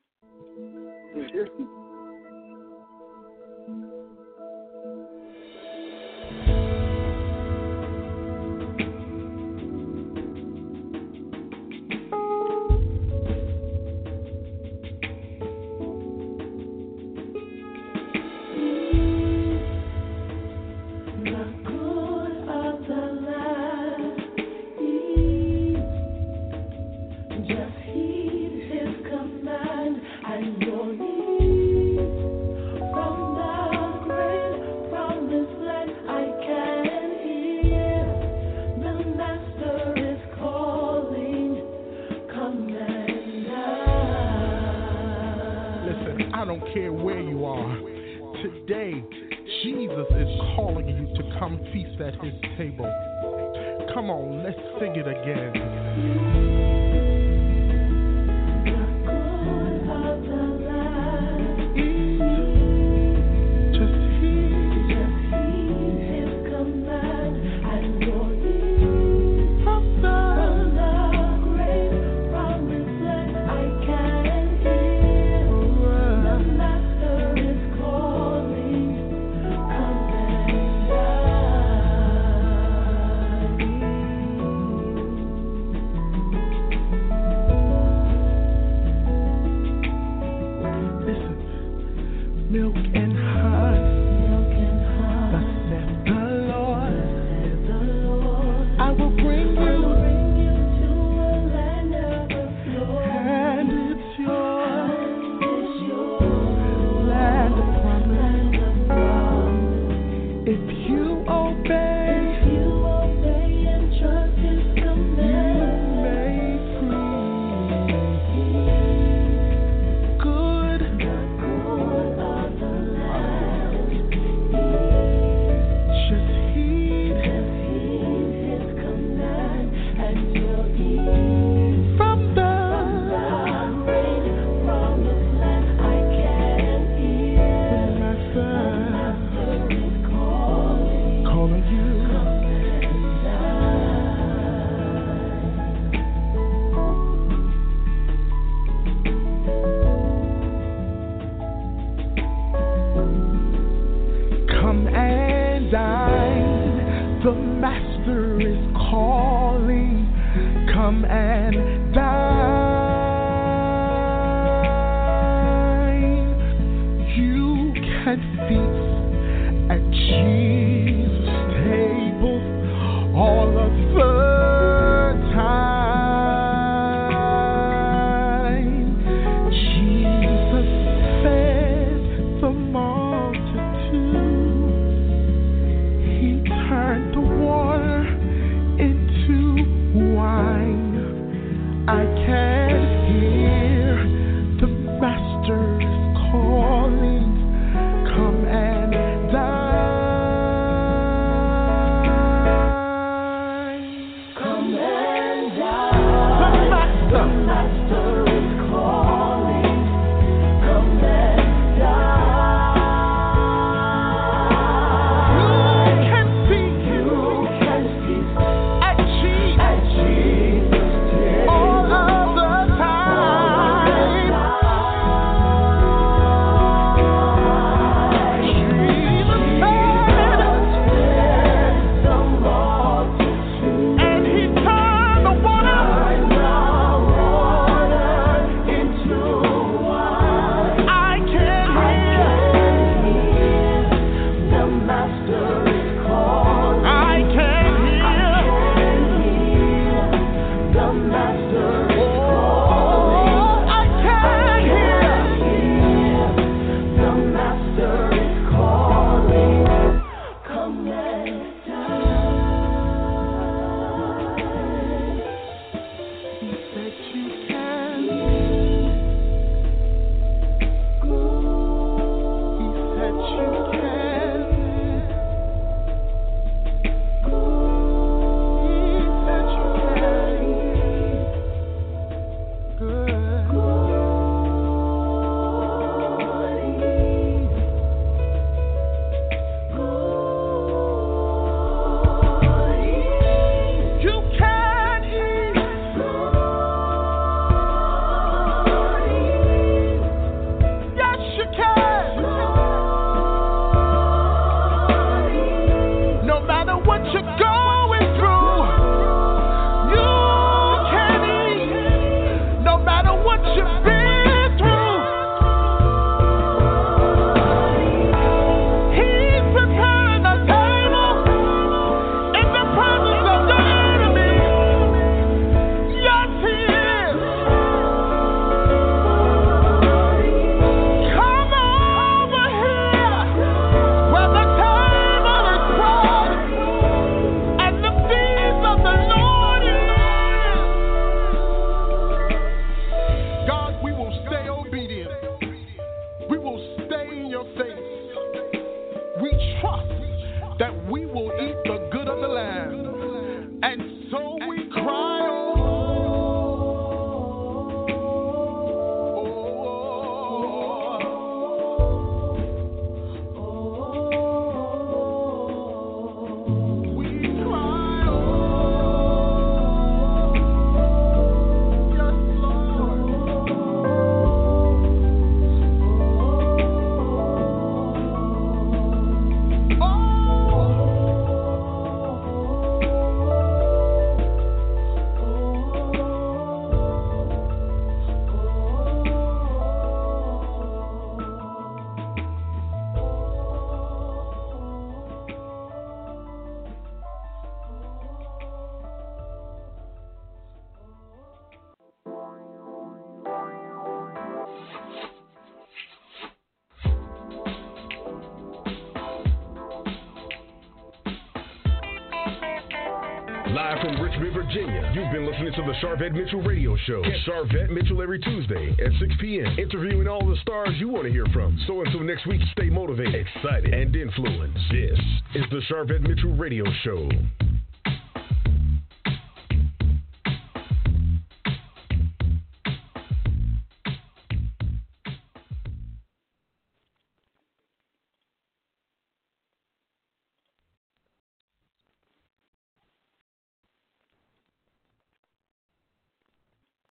The Sharvette Mitchell Radio Show. Catch Sharvette Mitchell every Tuesday at 6 p.m., interviewing all the stars you want to hear from. So until next week, stay motivated, excited, and influenced. This is the Sharvette Mitchell Radio Show.